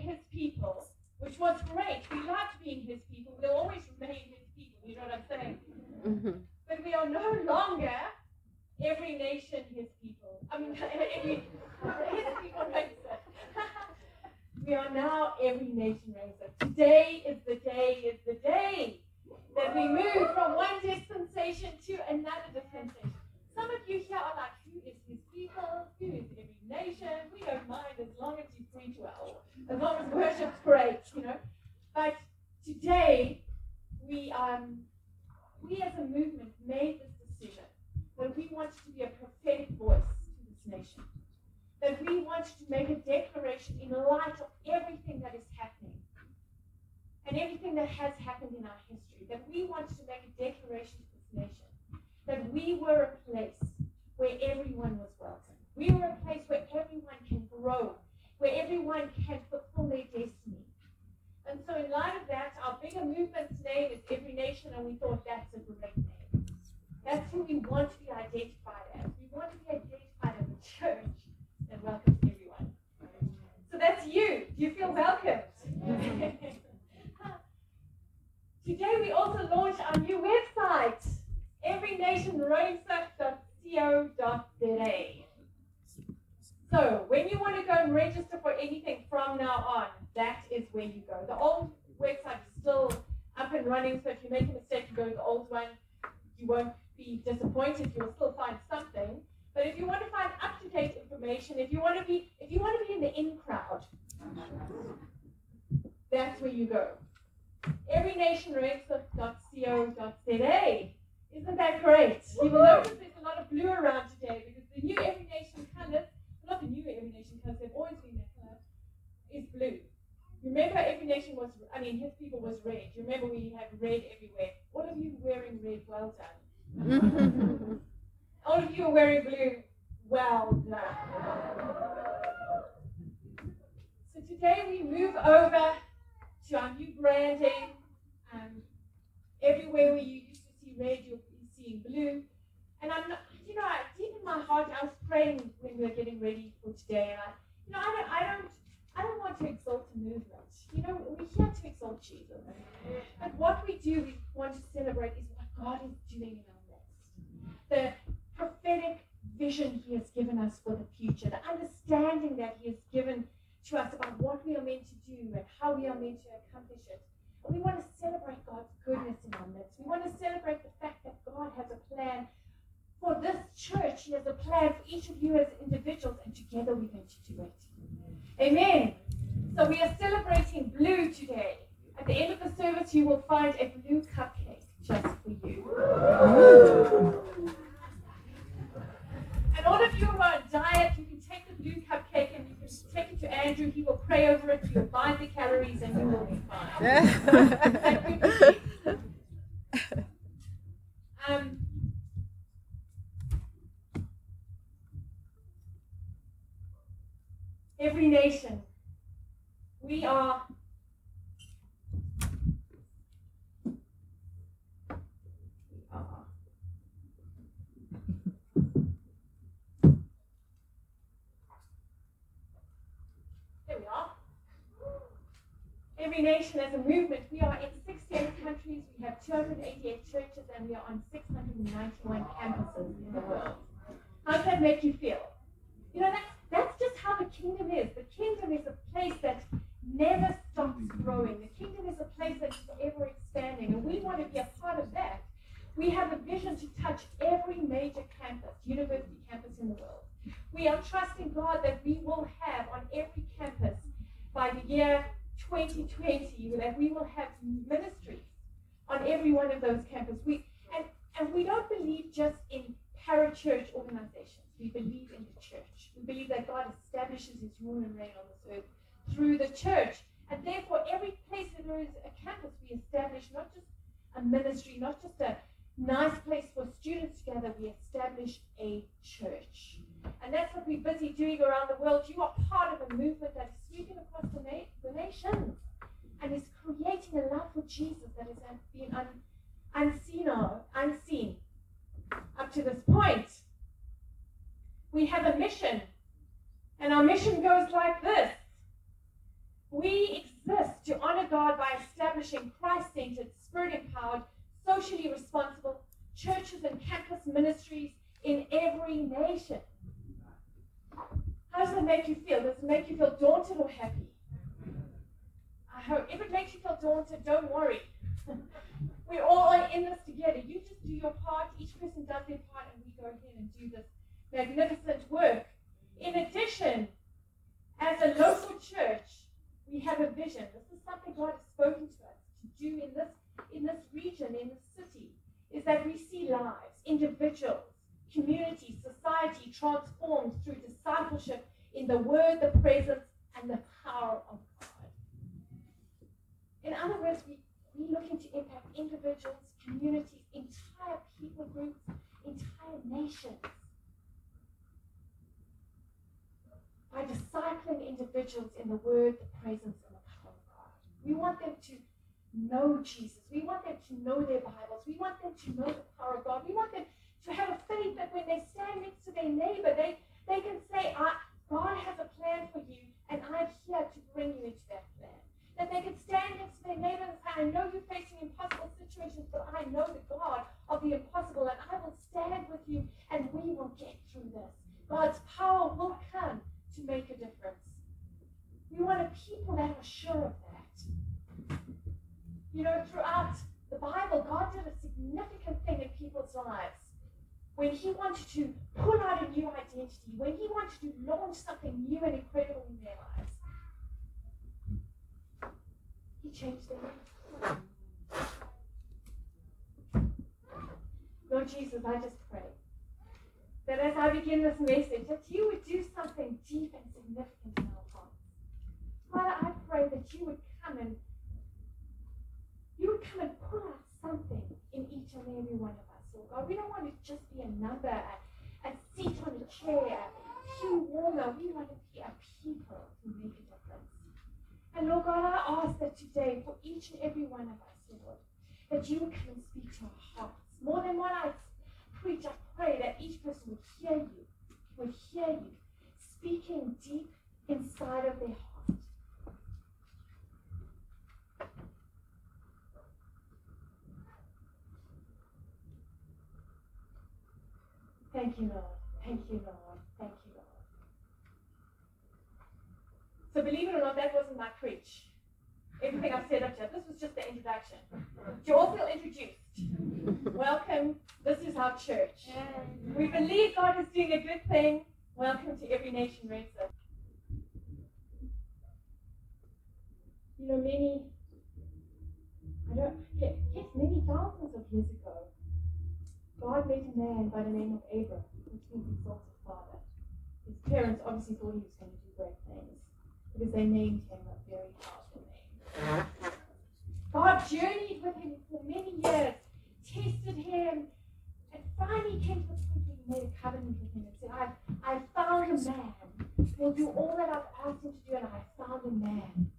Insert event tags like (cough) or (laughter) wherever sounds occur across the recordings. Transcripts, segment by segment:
his people, which was great. We liked being his people. We'll always remain his people. You know what I'm saying? Mm-hmm. But we are no longer every nation his people. I mean, (laughs) every his people (laughs) we are now every nation it. Today is the day, is the day that we move from one dispensation to another dispensation. Some of you here are like, who is his people? Who is nation? We don't mind as long as you preach well, as long as worship's great, you know. But today, we um, we as a movement made this decision that we want to be a prophetic voice to this nation. That we want to make a declaration in light of everything that is happening and everything that has happened in our history. That we want to make a declaration to this nation that we were a place where everyone was welcome. We were a place where everyone can grow, where everyone can fulfill their destiny. And so, in light of that, our bigger movement's name is Every Nation, and we thought that's a great name. That's who we want to be identified as. We want to be identified as a church that welcomes everyone. So that's you. Do you feel welcomed? (laughs) Today, we also launched our new website Every Nation everynationracer.co.za. So when you want to go and register for anything from now on, that is where you go. The old website is still up and running, so if you make a mistake and go to the old one, you won't be disappointed. You'll still find something. But if you want to find up-to-date information, if you want to be if you want to be in the in crowd, that's where you go. Everynationracer.co.za. Isn't that great? You will notice there's a lot of blue around today because the new Every Nation colors, not the new Every Nation colors, they've always been that color, is blue. Remember Every Nation was, I mean, his people was red. You remember we had red everywhere. All of you wearing red, well done. All of you are wearing blue, well done. So today we move over to our new branding. Um, everywhere we used to see red, you'll be seeing blue. And I'm not, you know, I, deep in my heart, I was praying when we were getting ready for today, and I, you know, I don't, I don't, I don't want to exalt a movement. You know, we're here to exalt Jesus. But what we do, we want to celebrate is what God is doing in our midst. The prophetic vision He has given us for the future, the understanding that He has given to us about what we are meant to do and how we are meant to accomplish it. And we want to celebrate God's goodness in our midst. We want to celebrate the fact that God has a plan for this church. He has a plan for each of you as individuals, and together we're going to do it. Amen. So we are celebrating blue today. At the end of the service, you will find a blue cupcake just for you. And all of you who are on diet, you can take the blue cupcake and you can take it to Andrew. He will pray over it. You'll find the calories and you will be fine. um, every nation, we are we are There we are. Every nation as a movement, we are in 68 countries, we have 288 churches, and we are on 691 campuses in the world. How does that make you feel? You know, that's, that's just how the kingdom is. The kingdom is a place that never stops growing. The kingdom is a place that is ever expanding, and we want to be a part of that. We have a vision to touch every major campus, university campus in the world. We are trusting God that we will have on every campus by the year 2020 that we will have ministries on every one of those campuses. We and and we don't believe just in parachurch organizations. We believe in the church. We believe that God establishes His rule and reign on this earth through the church, that we see lives, individuals, communities, society transformed through discipleship in the word, the presence, and the power of God. In other words, we, we're looking to impact individuals, communities, entire people groups, entire nations. By discipling individuals in the word, the presence, and the power of God. We want them to know Jesus. We want them to know their Bibles. We want them to know the power of God. We want them to have a faith that when they stand next to their neighbor, they, they can say, I, God has a plan for you, and I'm here to bring you into that plan. That they can stand next to their neighbor and say, I know you're facing impossible situations, but I know the God of the impossible, and I will stand with you, and we will get through this. God's power will come to make a difference. We want a people that are sure of that. You know, throughout the Bible, God did a significant thing in people's lives. When He wanted to pull out a new identity, when He wanted to launch something new and incredible in their lives, He changed their life. Lord Jesus, I just pray that as I begin this message, that you would do something deep and significant in our hearts. Father, I pray that number man. Will do all that I've asked him to do, and I found a man.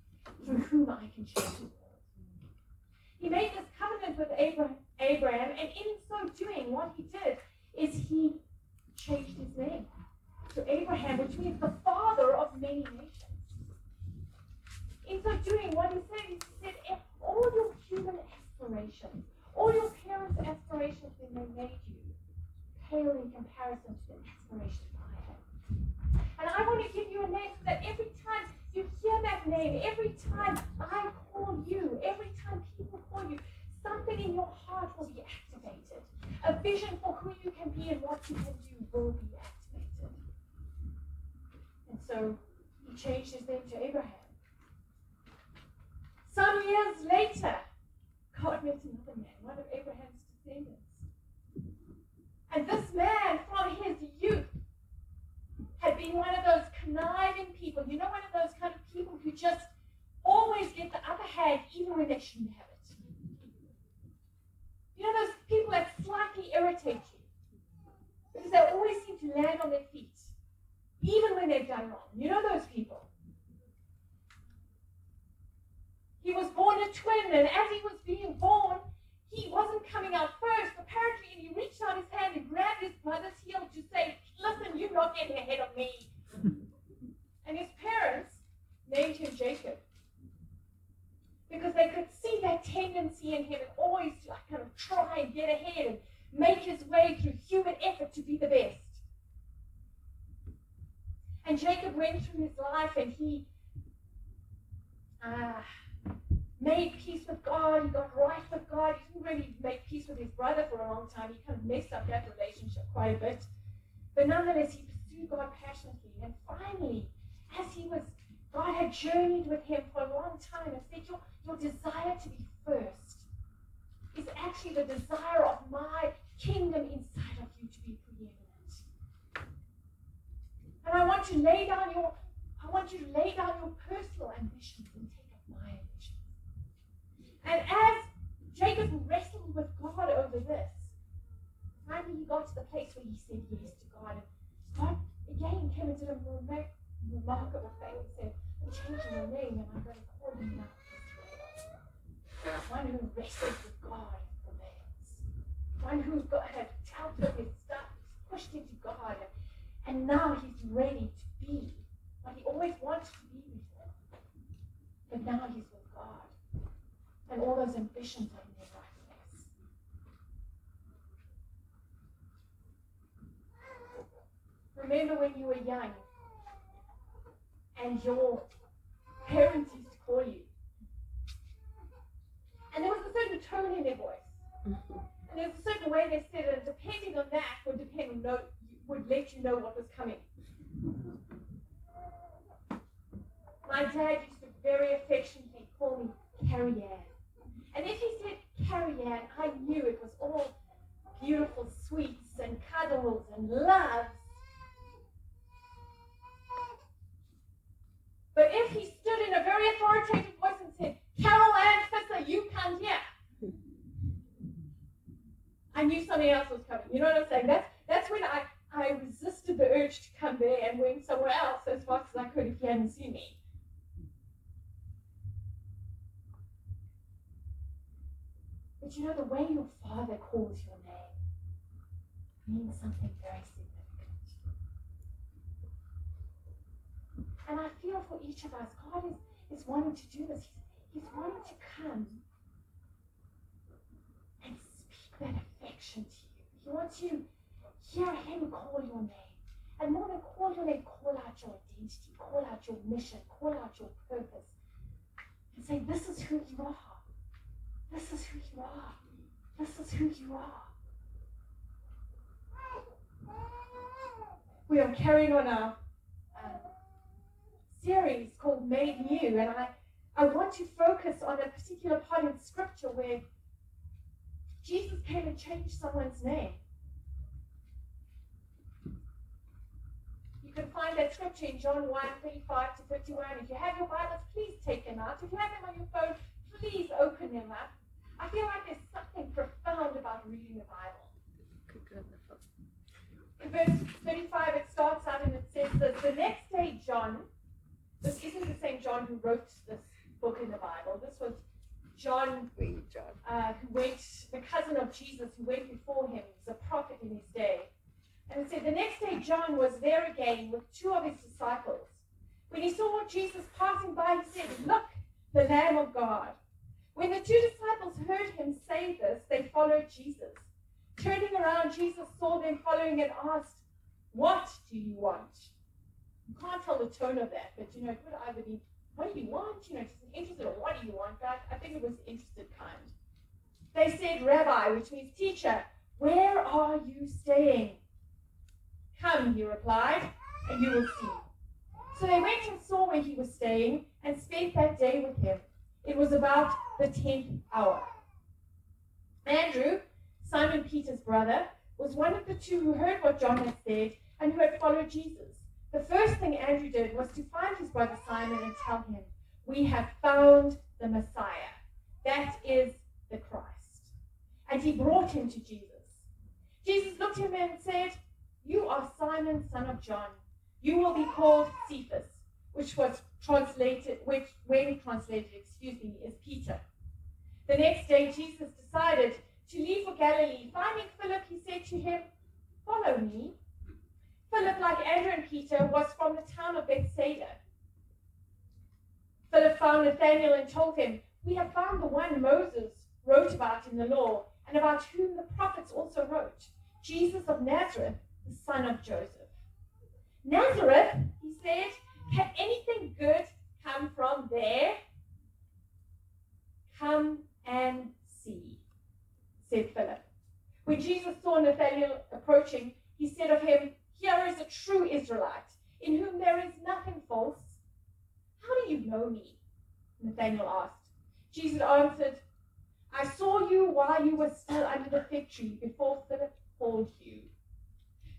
Now he's with God, and all those ambitions are in their right place. Remember when you were young and your parents used to call you and there was a certain tone in their voice. And there was a certain way they said it, and depending on that would depend know, would let you know what was coming. My dad used very affectionately call me Carrie Ann. And if he said Carrie Ann, I knew it was all beautiful sweets and cuddles and loves. But if he stood in a very authoritative voice and said, Carol Ann Fisser, you come here. I knew something else was coming. You know what I'm saying? That's that's when I, I resisted the urge to come there and went somewhere else as fast as I could if he hadn't seen me. But you know, the way your father calls your name means something very significant. And I feel for each of us, God is, is wanting to do this. He's he's wanting to come and speak that affection to you. He wants you to hear him call your name. And more than call your name, call out your identity, call out your mission, call out your purpose. And say, This is who you are. This is who you are. This is who you are. We are carrying on our um, series called Made New, and I I want to focus on a particular part in Scripture where Jesus came and changed someone's name. You can find that scripture in John 1 35 to 51. If you have your Bibles, please take them out. If you have them on your phone, please open them up. I feel like there's something profound about reading the Bible. In verse 35, it starts out and it says this The next day, John, this isn't the same John who wrote this book in the Bible. This was John, uh, who went, the cousin of Jesus, who went before him, he was a prophet in his day. And it said, The next day John was there again with two of his disciples. When he saw Jesus passing by, he said, Look, the Lamb of God. When the two disciples heard him say this, they followed Jesus. Turning around, Jesus saw them following and asked, What do you want? You can't tell the tone of that, but you know, it could either be what do you want? You know, just interested or what do you want? But I think it was interested kind. They said, Rabbi, which means teacher, where are you staying? Come, he replied, and you will see. So they went and saw where he was staying and spent that day with him. It was about the tenth hour. Andrew, Simon Peter's brother, was one of the two who heard what John had said and who had followed Jesus. The first thing Andrew did was to find his brother Simon and tell him, We have found the Messiah. That is the Christ. And he brought him to Jesus. Jesus looked at him and said, You are Simon, son of John. You will be called Cephas, which was translated, which when translated, excuse me, is Peter. The next day, Jesus decided to leave for Galilee. Finding Philip, he said to him, Follow me. Philip, like Andrew and Peter, was from the town of Bethsaida. Philip found Nathanael and told him, We have found the one Moses wrote about in the law, and about whom the prophets also wrote Jesus of Nazareth, the son of Joseph. Nazareth, he said, can anything good come from there? Come and see, said Philip. When Jesus saw Nathanael approaching, he said of him, Here is a true Israelite, in whom there is nothing false. How do you know me? Nathanael asked. Jesus answered, I saw you while you were still under the fig tree before Philip called you.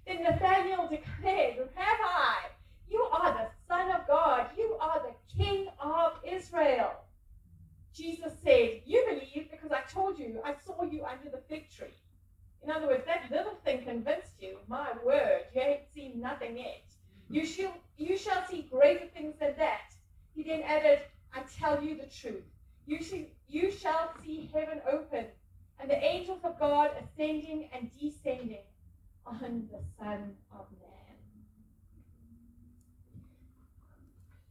Then Nathanael declared, Rabbi, you are the Son of God. You are the King of Israel. Jesus said, You believe because I told you, I saw you under the fig tree. In other words, that little thing convinced you. My word, you ain't seen nothing yet. You shall, you shall see greater things than that. He then added, I tell you the truth. You, shall, you shall see heaven open and the angels of God ascending and descending on the Son of Man.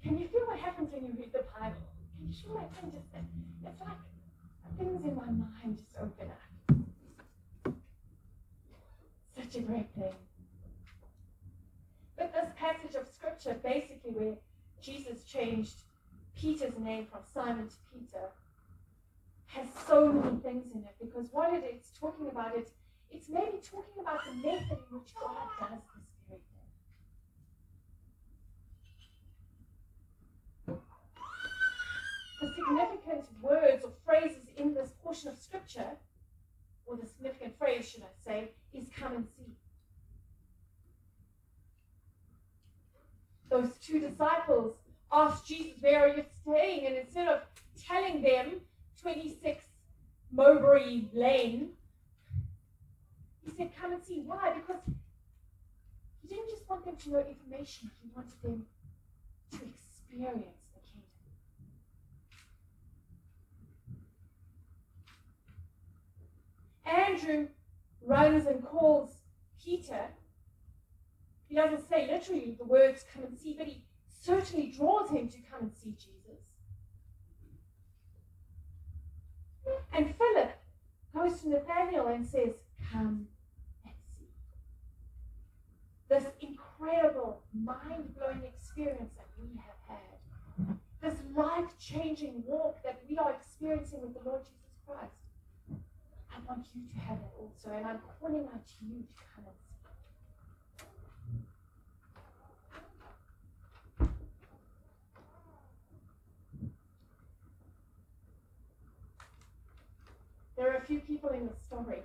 Can you feel what happens when you read the Bible? Can you feel thing just, it's like things in my mind just open up. Such a great thing. But this passage of scripture, basically where Jesus changed Peter's name from Simon to Peter, has so many things in it because what it is talking about it, it's maybe talking about the method in which God does this very thing. The significant words or phrases in this portion of scripture, or the significant phrase, should I say, is come and see. Those two disciples asked Jesus, Where are you staying? And instead of telling them 26 Mowbray Lane, he said, Come and see. Why? Because he didn't just want them to know information, he wanted them to experience the kingdom. Andrew runs and calls Peter. He doesn't say literally the words come and see, but he certainly draws him to come and see Jesus. And Philip goes to Nathanael and says, Come and see. This incredible, mind blowing experience that we have had, this life changing walk that we are experiencing with the Lord Jesus Christ. Want you to have it also, and I'm calling out to you to come and. There are a few people in the story.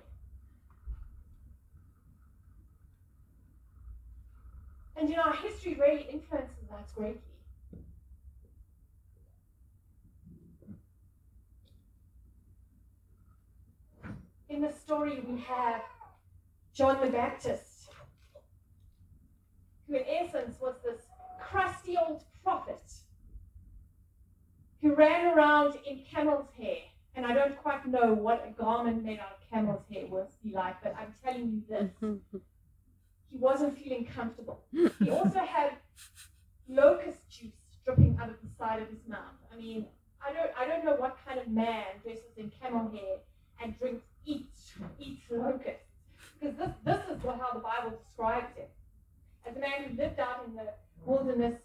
And you know, history really influences us greatly. In the story, we have John the Baptist, who in essence was this crusty old prophet who ran around in camel's hair and I don't quite know what a garment made out of camel's hair was like, but I'm telling you this. (laughs) he wasn't feeling comfortable. (laughs) He also had locust juice dripping out of the side of his mouth. I mean, I don't I don't know what kind of man dresses in camel hair and drinks eats eats locusts. Because this this is what, how the Bible describes it. As a man who lived out in the wilderness,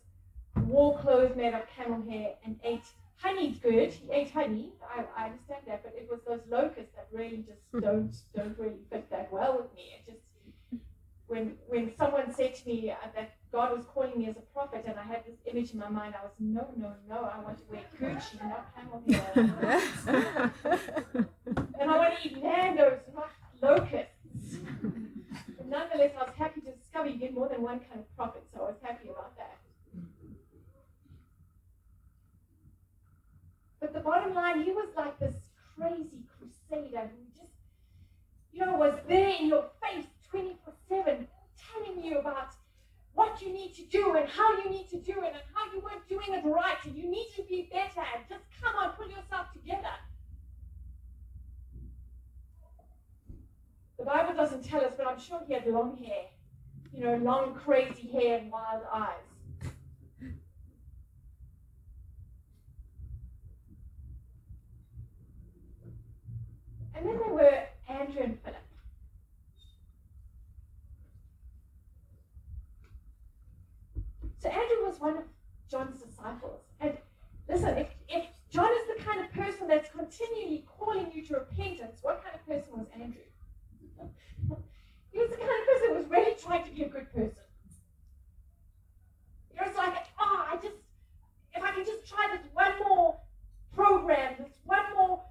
wore clothes made of camel hair, and ate honey's good. He ate honey. I, I understand that, but it was those locusts that really just (laughs) don't don't really fit that well with me. It just when when someone said to me uh, that God was calling me as a prophet, and I had this image in my mind, I was no, no, no. I want to wear Gucci, not camel hair. (laughs) (laughs) and I want to eat Nando's, not locusts. But nonetheless, I was happy to discover you get more than one kind of prophet, so I was happy about that. But the bottom line, he was like this crazy crusader who just, you know, was there in your face 24 7 telling you about what you need to do and how you need to do it and how you weren't doing it right and you need to be better and just come on, pull yourself together. The Bible doesn't tell us, but I'm sure he had long hair. You know, long, crazy hair and wild eyes. And then there were Andrew and Philip. So Andrew was one of John's disciples. And listen, if, if John is the kind of person that's continually calling you to repentance, what kind of person was Andrew? He was the kind of person who was really trying to be a good person. It was like, oh, I just, if I can just try this one more program, this one more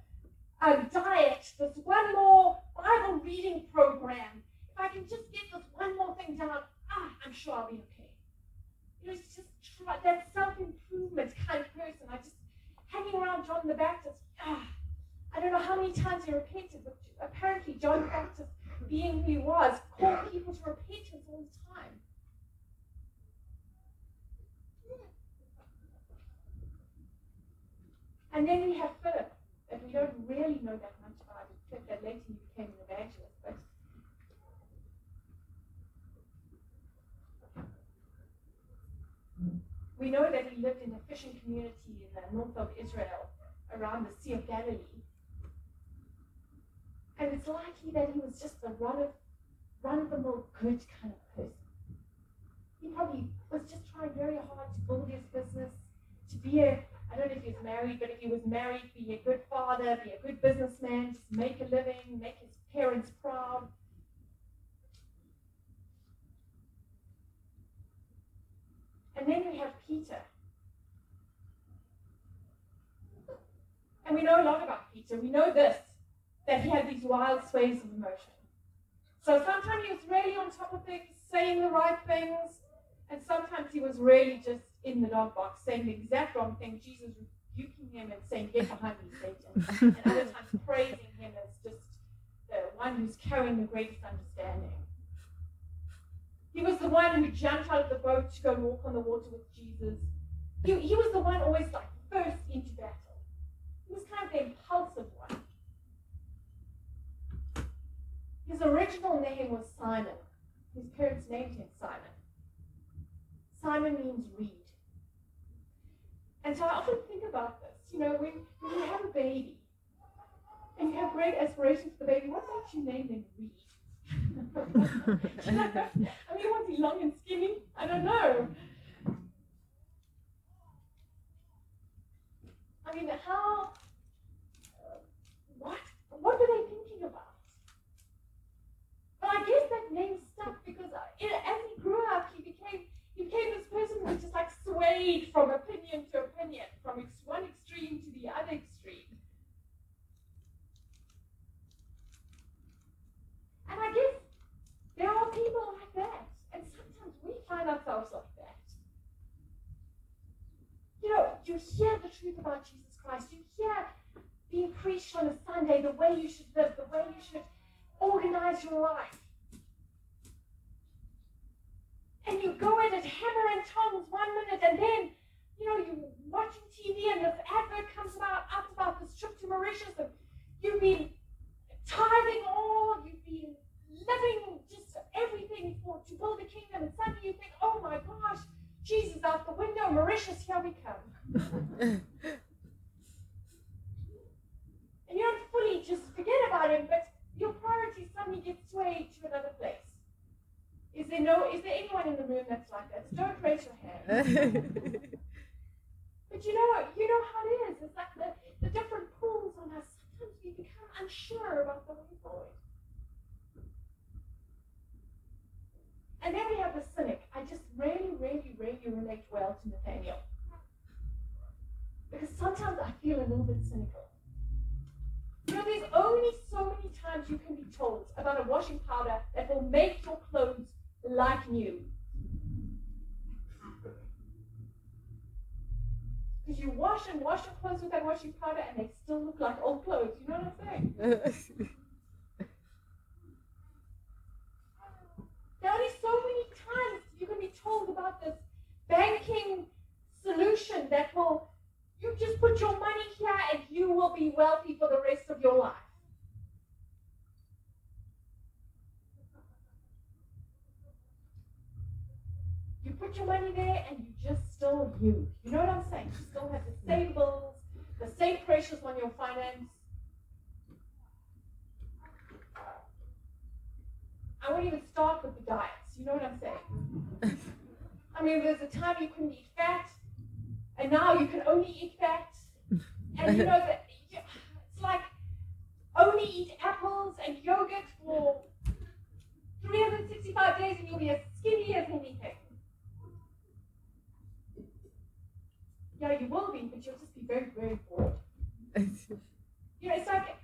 um, diet, this one more Bible reading program, if I can just get this one more thing done, ah, I'm sure I'll be okay. You know, it's just try, that self-improvement kind of person. I just hanging around John the Baptist. Ah, I don't know how many times he repented, but apparently John the Baptist, being who he was, called people to repentance all the time. And then we have Philip, that we don't really know that much about, except that later he became an evangelist. But we know that he lived in a fishing community in the north of Israel, around the Sea of Galilee. It's likely that he was just a run of run of the mill good kind of person. He probably was just trying very hard to build his business, to be a I don't know if he was married, but if he was married, be a good father, be a good businessman, just make a living, make his parents proud. And then we have Peter. And we know a lot about Peter. We know this that he had these wild sways of emotion. So sometimes he was really on top of things, saying the right things, and sometimes he was really just in the dog box, saying the exact wrong thing, Jesus rebuking him and saying, Get behind me, Satan. (laughs) and other times praising him as just the one who's carrying the greatest understanding. He was the one who jumped out of the boat to go walk on the water with Jesus. He, he was the one always like first into battle. He was kind of the impulsive one. His original name was Simon. His parents named him Simon. Simon means reed. And so I often think about this. You know, when, when you have a baby and you have great aspirations for the baby, what makes you name him Reed? (laughs) I mean, was he long and skinny? I don't know. I mean, how? What? What were they thinking about? But I guess that name stuck because uh, as he grew up, he became he became this person who just like swayed from opinion to opinion, from ex- one extreme to the other extreme. And I guess there are people like that, and sometimes we find ourselves like that. You know, you hear the truth about Jesus Christ, you hear being preached on a Sunday, the way you should live, the way you should organize your life. And you go in and hammer and tongs one minute, and then, you know, you're watching TV and this advert comes about up about this trip to Mauritius, and you've been tithing all, you've been living just everything for to build a kingdom, and suddenly you think, oh my gosh, Jesus out the window, Mauritius, here we come. (laughs) and you don't fully just forget about him, but your priorities suddenly get swayed to another place. Is there no? Is there anyone in the room that's like this? Don't raise your hand. (laughs) but you know, you know how it is. It's like the, the different pulls on us. Sometimes we become unsure about the way forward. And then we have the cynic. I just really, really, really relate well to Nathaniel. Because sometimes I feel a little bit cynical. You know, there's only so many times you can be told about a washing powder that will make your clothes like new. Because you wash and wash your clothes with that washing powder and they still look like old clothes. You know what I'm saying? (laughs) there are only so many times you can be told about this banking solution that will, you just put your money here and you will be wealthy for the rest of your life. Put your money there and you just still you. You know what I'm saying? You still have the same bills, the same pressures on your finance. I won't even start with the diets. You know what I'm saying? (laughs) I mean, there's a time you couldn't eat fat, and now you can only eat fat. And you know that it's like only eat apples and yogurt for 365 days and you'll be as skinny as anything. Yeah, you will be, but you'll just be very, very bored. you know, it's like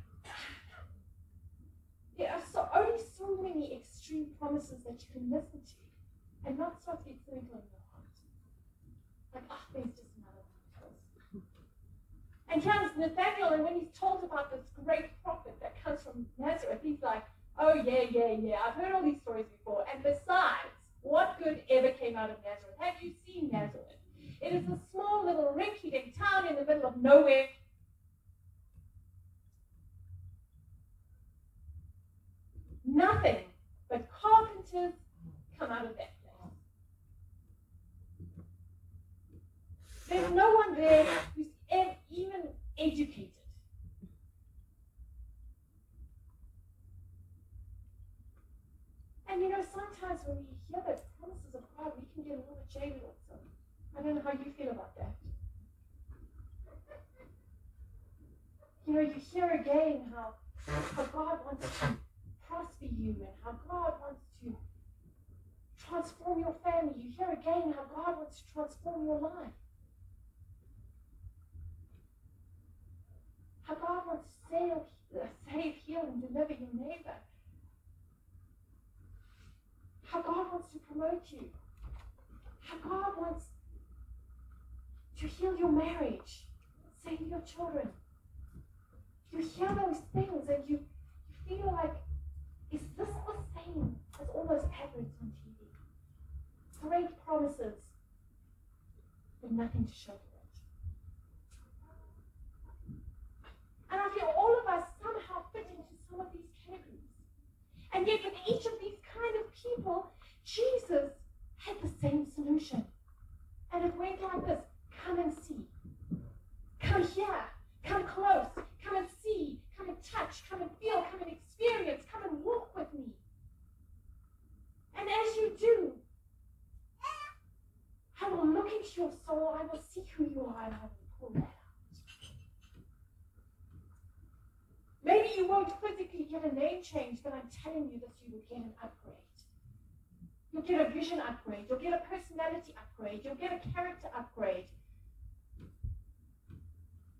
there are so, only so many extreme promises that you can listen to and not start to get cynical in your heart. Like, ah, oh, there's just another one And here's Nathaniel, and when he's told about this great prophet that comes from Nazareth, he's like, oh, yeah, yeah, yeah, I've heard all these stories before. And besides, what good ever came out of Nazareth? Have you seen Nazareth? It is a small little rinky-dink town in the middle of nowhere. Nothing but carpenters come out of that place. There's no one there who's even educated. And you know, sometimes when we hear those promises of God, we can get a little jaded. I don't know how you feel about that. You know, you hear again how, how God wants to prosper you and how God wants to transform your family. You hear again how God wants to transform your life. How God wants to save, save heal, and deliver your neighbor. How God wants to promote you. How God wants to heal your marriage, save your children. You hear those things and you, you feel like, is this the same as all those adverts on TV? Great promises, but nothing to show for it. And I feel all of us somehow fit into some of these categories. And yet, with each of these kind of people, Jesus had the same solution. And it went like this Come and see. Come here. Come close. Come and see. Come and touch. Come and feel. Come and experience. Come and walk with me. And as you do, I will look into your soul. I will see who you are and I will pull that out. Maybe you won't physically get a name change, but I'm telling you that you will get an upgrade. You'll get a vision upgrade. You'll get a personality upgrade. You'll get a character upgrade.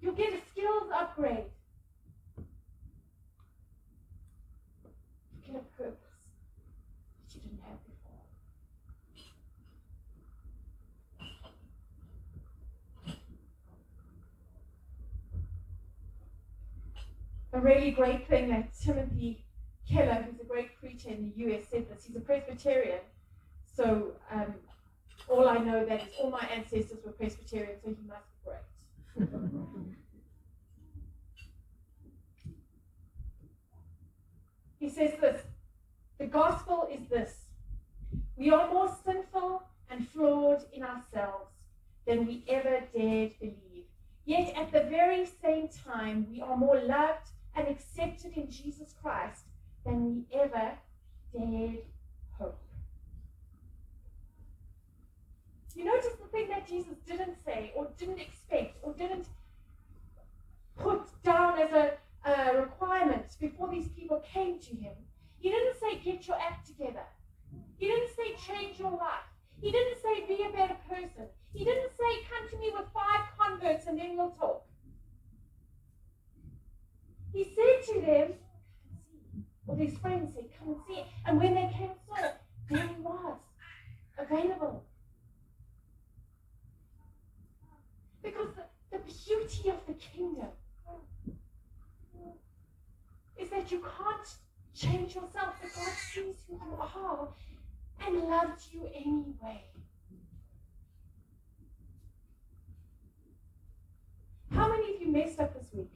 You'll get a skills upgrade. You get a purpose that you didn't have before. A really great thing that Timothy Keller, who's a great preacher in the US, said this. He's a Presbyterian. So um, all I know that is all my ancestors were Presbyterian, so he must be great he says this the gospel is this we are more sinful and flawed in ourselves than we ever dared believe. Yet at the very same time, we are more loved and accepted in Jesus Christ than we ever dared hope. You notice the thing that Jesus didn't say, or didn't expect, or didn't put down as a, a requirement before these people came to him. He didn't say, get your act together. He didn't say, change your life. He didn't say, be a better person. He didn't say, come to me with five converts and then we'll talk. He said to them, or his friends said, come and see. And when they came saw it, there he was, available. Because the, the beauty of the kingdom is that you can't change yourself, but God sees who you are and loves you anyway. How many of you messed up this week?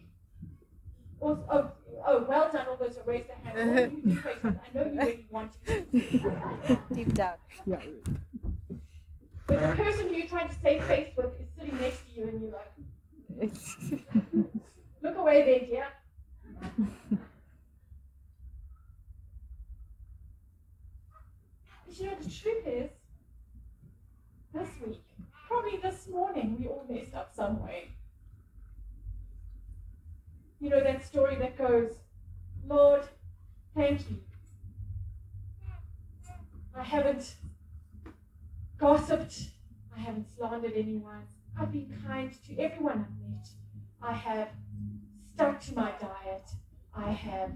Or, oh, oh, well done, all those who raised their hands. (laughs) I know you really want to. Deep down. Yeah. But the person who you're trying to save face with is sitting next to you and you're like, (laughs) look away there, dear. but you know, the truth is, this week, probably this morning, we all messed up some way. You know that story that goes, Lord, thank you. I haven't gossiped. I haven't slandered anyone. I've been kind to everyone I've met. I have stuck to my diet. I have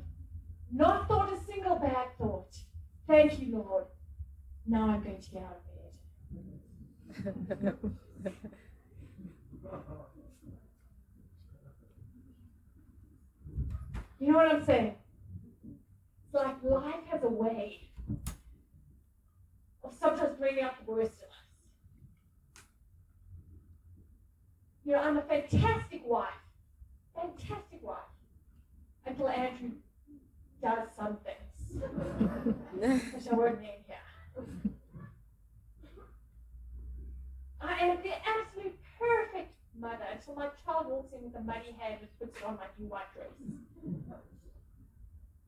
not thought a single bad thought. Thank you, Lord. Now I'm going to get out of bed. you know what I'm saying? It's like life has a way bringing out the worst of us. You know, I'm a fantastic wife. Fantastic wife. Until Andrew does some things. which I won't name here. I am the absolute perfect mother until my child walks in with a muddy hand and puts it on my new white dress.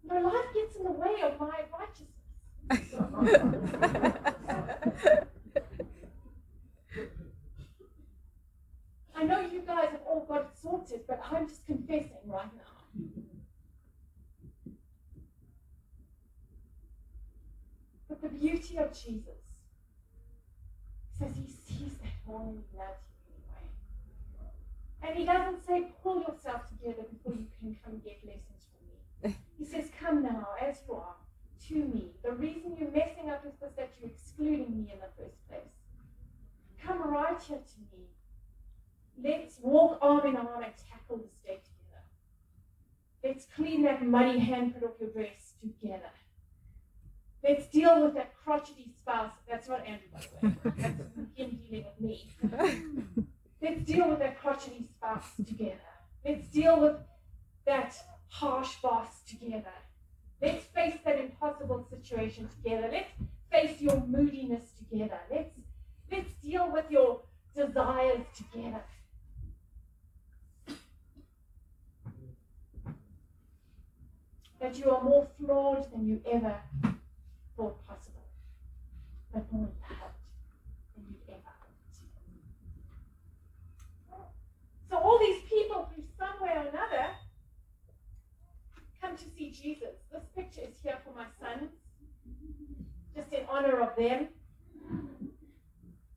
My life gets in the way of my righteousness. I know you guys have all got it sorted, but I'm just confessing right now. But the beauty of Jesus says he sees that loves you anyway. And he doesn't say, pull yourself together before you can come get lessons from me. He says, come now, as you are, to me. The reason you're messing up is because that you're excluding me in the first place. Come right here to me Let's walk arm in arm and tackle this day together. Let's clean that muddy handprint off your dress together. Let's deal with that crotchety spouse. That's not Andrew, by the way. (laughs) That's him dealing with me. Let's deal with that crotchety spouse together. Let's deal with that harsh boss together. Let's face that impossible situation together. Let's face your moodiness together. Let's let's deal with your desires together. that you are more flawed than you ever thought possible, but more loved than you ever. So all these people, through some way or another, come to see Jesus. This picture is here for my sons, just in honor of them,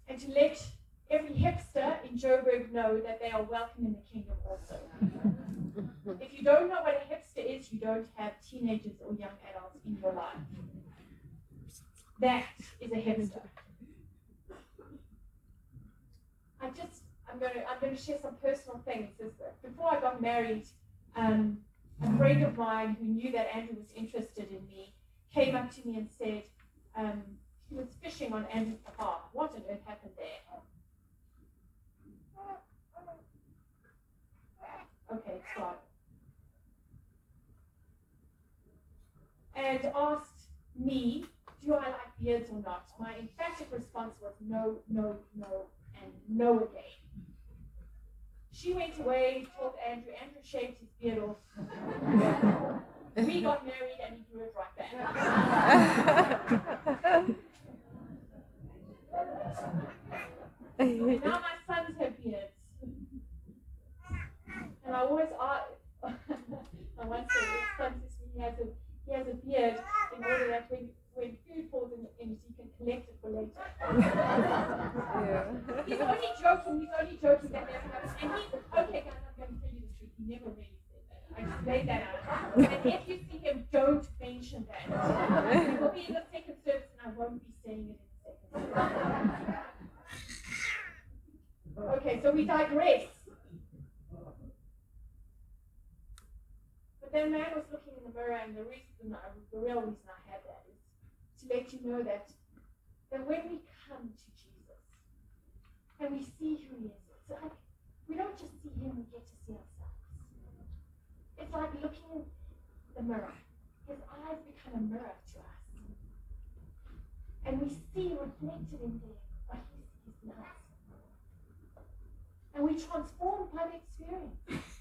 and to let every hipster in Joburg know that they are welcome in the kingdom also. if you don't know what a hipster is, you don't have teenagers or young adults in your life. That is a hipster. I just, I'm going to, I'm going to share some personal things. Before I got married, um, a friend of mine who knew that Andrew was interested in me came up to me and said, um, he was fishing on Andrew's behalf. What on earth happened there? Okay, stop. And asked me, do I like beards or not? My emphatic response was no, no, no, and no again. She went away, told Andrew. Andrew shaved his beard off. (laughs) we got married and he grew it right back. (laughs) now my sons have beards. And I always ask, (laughs) I once said, his son says he has a he has a beard in order that when when food falls in, in it, he can collect it for later. (laughs) yeah. He's only joking. He's only joking that never happens. And he's okay, guys. I'm going to tell you the truth. He never really said that. I just laid that out. And if you see him, don't mention that. He will be in the second service, and I won't be saying it in the second service. Okay, so we digress. But then man was looking in the mirror, and the reason, the real reason I had that to let you know that that when we come to Jesus and we see who He is, it's like we don't just see Him; we get to see ourselves. It's like looking in the mirror. His eyes become a mirror to us, and we see reflected in there what He sees in us, and we transform by the experience. (laughs)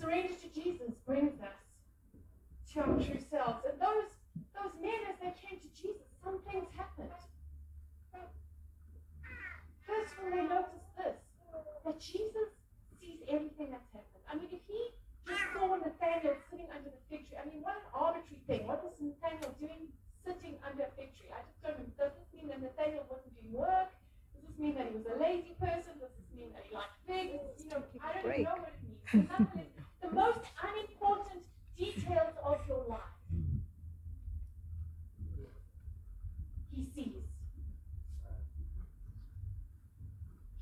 Surrender to Jesus brings us to our true selves. And those, those men, as they came to Jesus, some things happened. First and wasn't doing work? Does this mean that he was a lazy person? Does this mean that he liked pigs? You know, I don't even know what it means. But nonetheless, the most unimportant details of your life. He sees.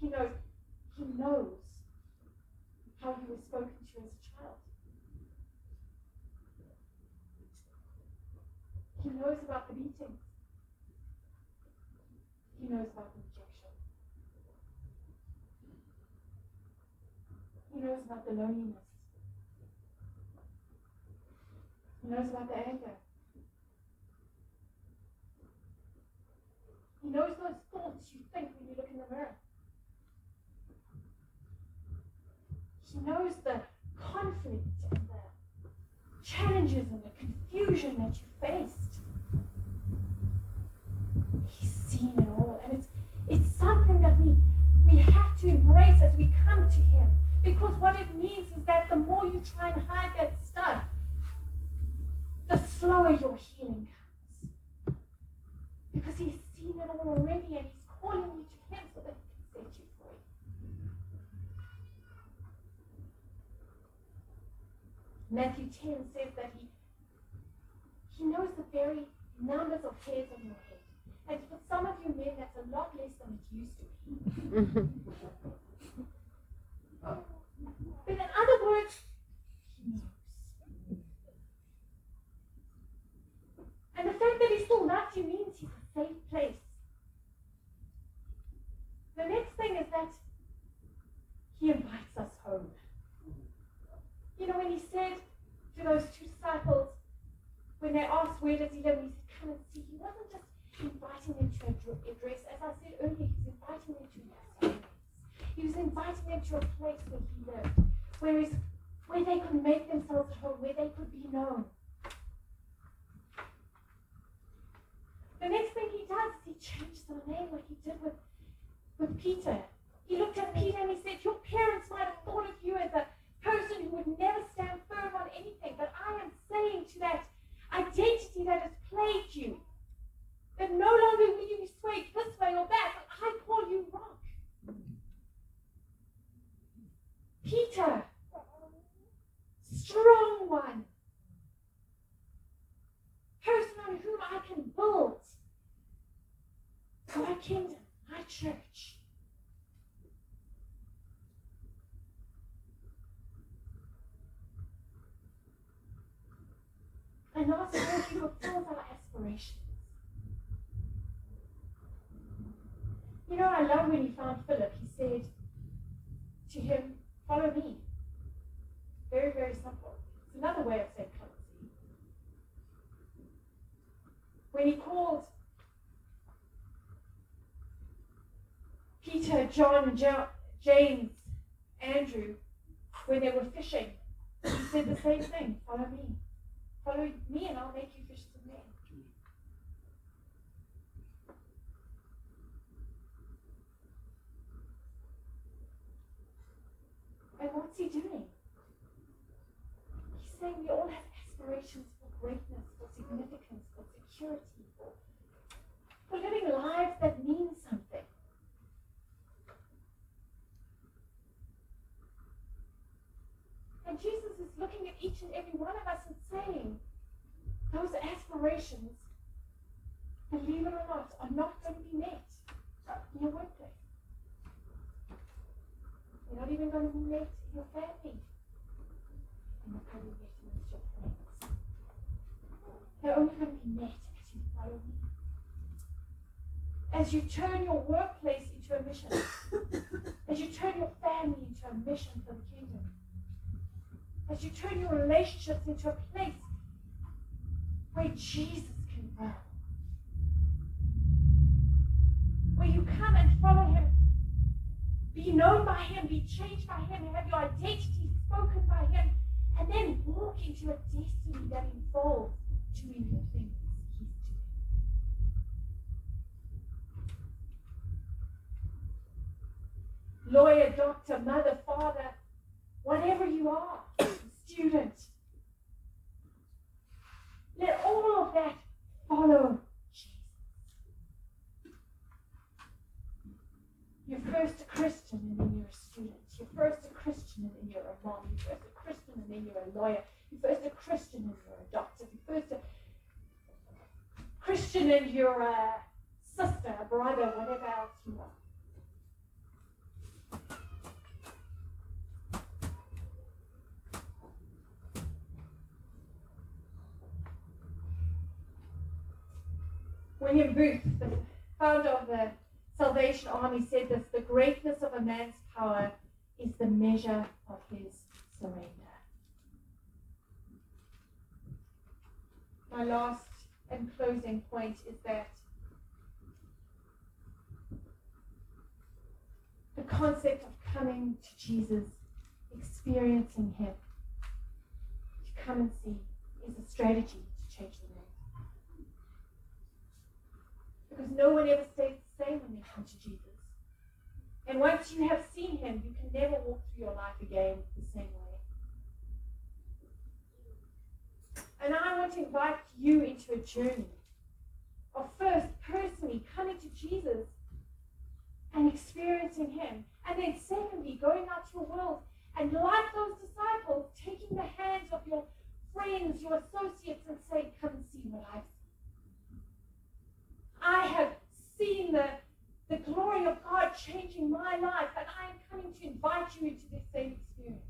He knows. He knows how he was spoken to as a child. He knows about the beatings. He knows about the rejection. He knows about the loneliness. He knows about the anger. He knows those thoughts you think when you look in the mirror. He knows the conflict and the challenges and the confusion that you faced. He's seen it all. And it's it's something that we we have to embrace as we come to him. Because what it means is that the more you try and hide that stuff, the slower your healing comes. Because he's seen it all already and he's calling you to him so that he can set you free. Matthew 10 says that he he knows the very numbers of hairs on your head. And for some of you men, that's a lot less than it used to be. (laughs) but in other words, he knows. And the fact that he still loves you means he's a safe place. The next thing is that he invites us home. You know, when he said to those two disciples, when they asked, Where does he live? he said, Come and see. He wasn't just inviting them to a dress. As I said earlier, he was inviting them to his He was inviting them to a place where he lived, where, is, where they could make themselves at home, where they could be known. The next thing he does is he changes the name like he did with, with Peter. He looked at Peter and he said, Your parents might have thought of you as a person who would never stand firm on anything, but I am saying to that identity that has plagued you that no longer will you be swayed this way or that, but I call you rock. Peter, one, person on whom I can build for my kingdom, my church. And also, he fulfills our aspirations. You know, I love when he found Philip, he said to him, Follow me. Very, very simple. It's another way of saying come. When he called Peter, John, jo- James, Andrew, when they were fishing, he said the same thing follow me. Follow me, and I'll make you fishers of men. And what's he doing? Saying we all have aspirations for greatness, for significance, for security, for, for living lives that mean something. And Jesus is looking at each and every one of us and saying, those aspirations, believe it or not, are not going to be met in your workplace. They're not even going to be met in your family. They're not going to be met amongst your friends. They're only going to be met as you follow me. As you turn your workplace into a mission. (laughs) as you turn your family into a mission for the kingdom. As you turn your relationships into a place where Jesus can dwell. Where you come and follow him be known by Him, be changed by Him, have your identity spoken by Him, and then walk into a destiny that involves doing the things He's doing. Lawyer, doctor, mother, father, whatever you are, student, let all of that follow Jesus. You're first a Christian and then you're a student. You're first a Christian and then you're a mom. You're first a Christian and then you're a lawyer. First a Christian and you're a doctor. First a Christian and you're a sister, a brother, whatever else you are. William Booth, the founder of the Salvation Army, said this the greatness of a man's power is the measure of his surrender. My last and closing point is that the concept of coming to Jesus, experiencing Him, to come and see, is a strategy to change the world. Because no one ever stays the same when they come to Jesus. And once you have seen Him, you can never walk through your life again the same way. And I want to invite you into a journey of first personally coming to Jesus and experiencing Him. And then, secondly, going out to the world and, like those disciples, taking the hands of your friends, your associates, and saying, Come and see what I've seen. I have seen the, the glory of God changing my life, and I am coming to invite you into this same experience.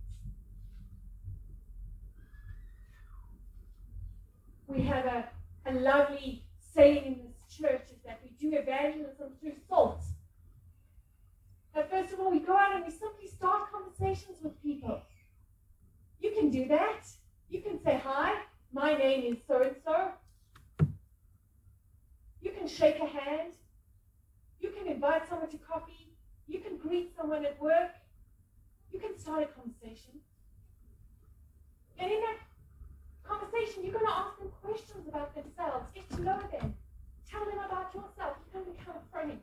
We have a, a lovely saying in this church is that we do evangelism through salt. But first of all, we go out and we simply start conversations with people. You can do that. You can say, Hi, my name is so and so. You can shake a hand. You can invite someone to coffee. You can greet someone at work. You can start a conversation. And in that conversation, you're going to ask them questions about themselves. Get to know them. Tell them about yourself. You're going to become a friend.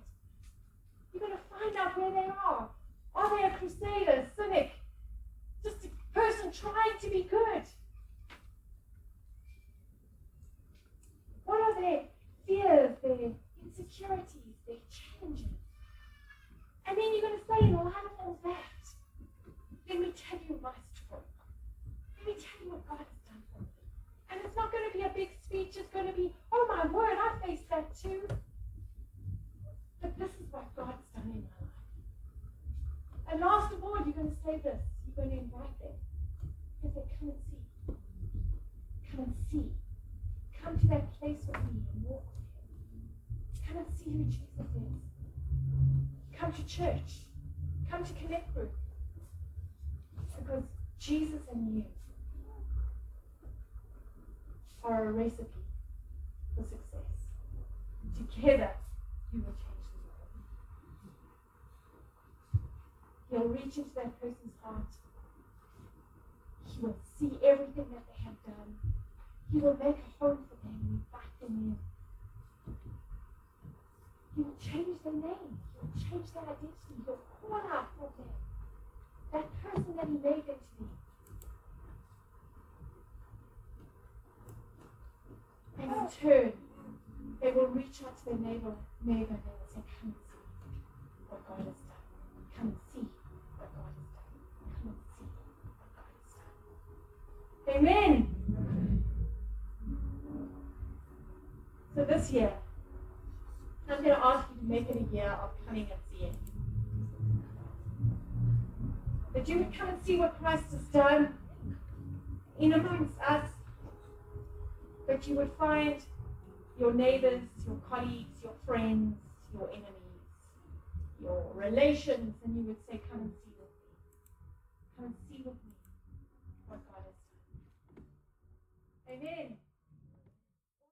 You're going to find out where they are. Are they a crusader, cynic, just a person trying to be good? What are their fears, their insecurities, their challenges? And then you're going to say, in light of all that, let me tell you my story. Let me tell you God has done for me. And it's not going to be a big speech. It's going to be, oh my word, I faced that too. But this is what God's done in my life. And last of all, you're going to say this. You're going to invite them. You say, come and see. Come and see. Come to that place with me and walk with him. Come and see who Jesus is. Come to church. Come to Connect Group. Because Jesus and you are a recipe for success. Together, you will change the world. He'll reach into that person's heart. He will see everything that they have done. He will make a home for them and invite them in. He will change their name. He will change their identity. He'll call out from them that person that he made them to be. And in turn, they will reach out to their neighbor, neighbor and they will say, Come and see what God has done. Come and see what God has done. Come and see what God has done. Amen. So this year, I'm going to ask you to make it a year of coming and seeing. That you would come and see what Christ has done in amongst us that you would find your neighbors, your colleagues, your friends, your enemies, your relations, and you would say, Come and see with me. Come and see with me what God has done. Amen.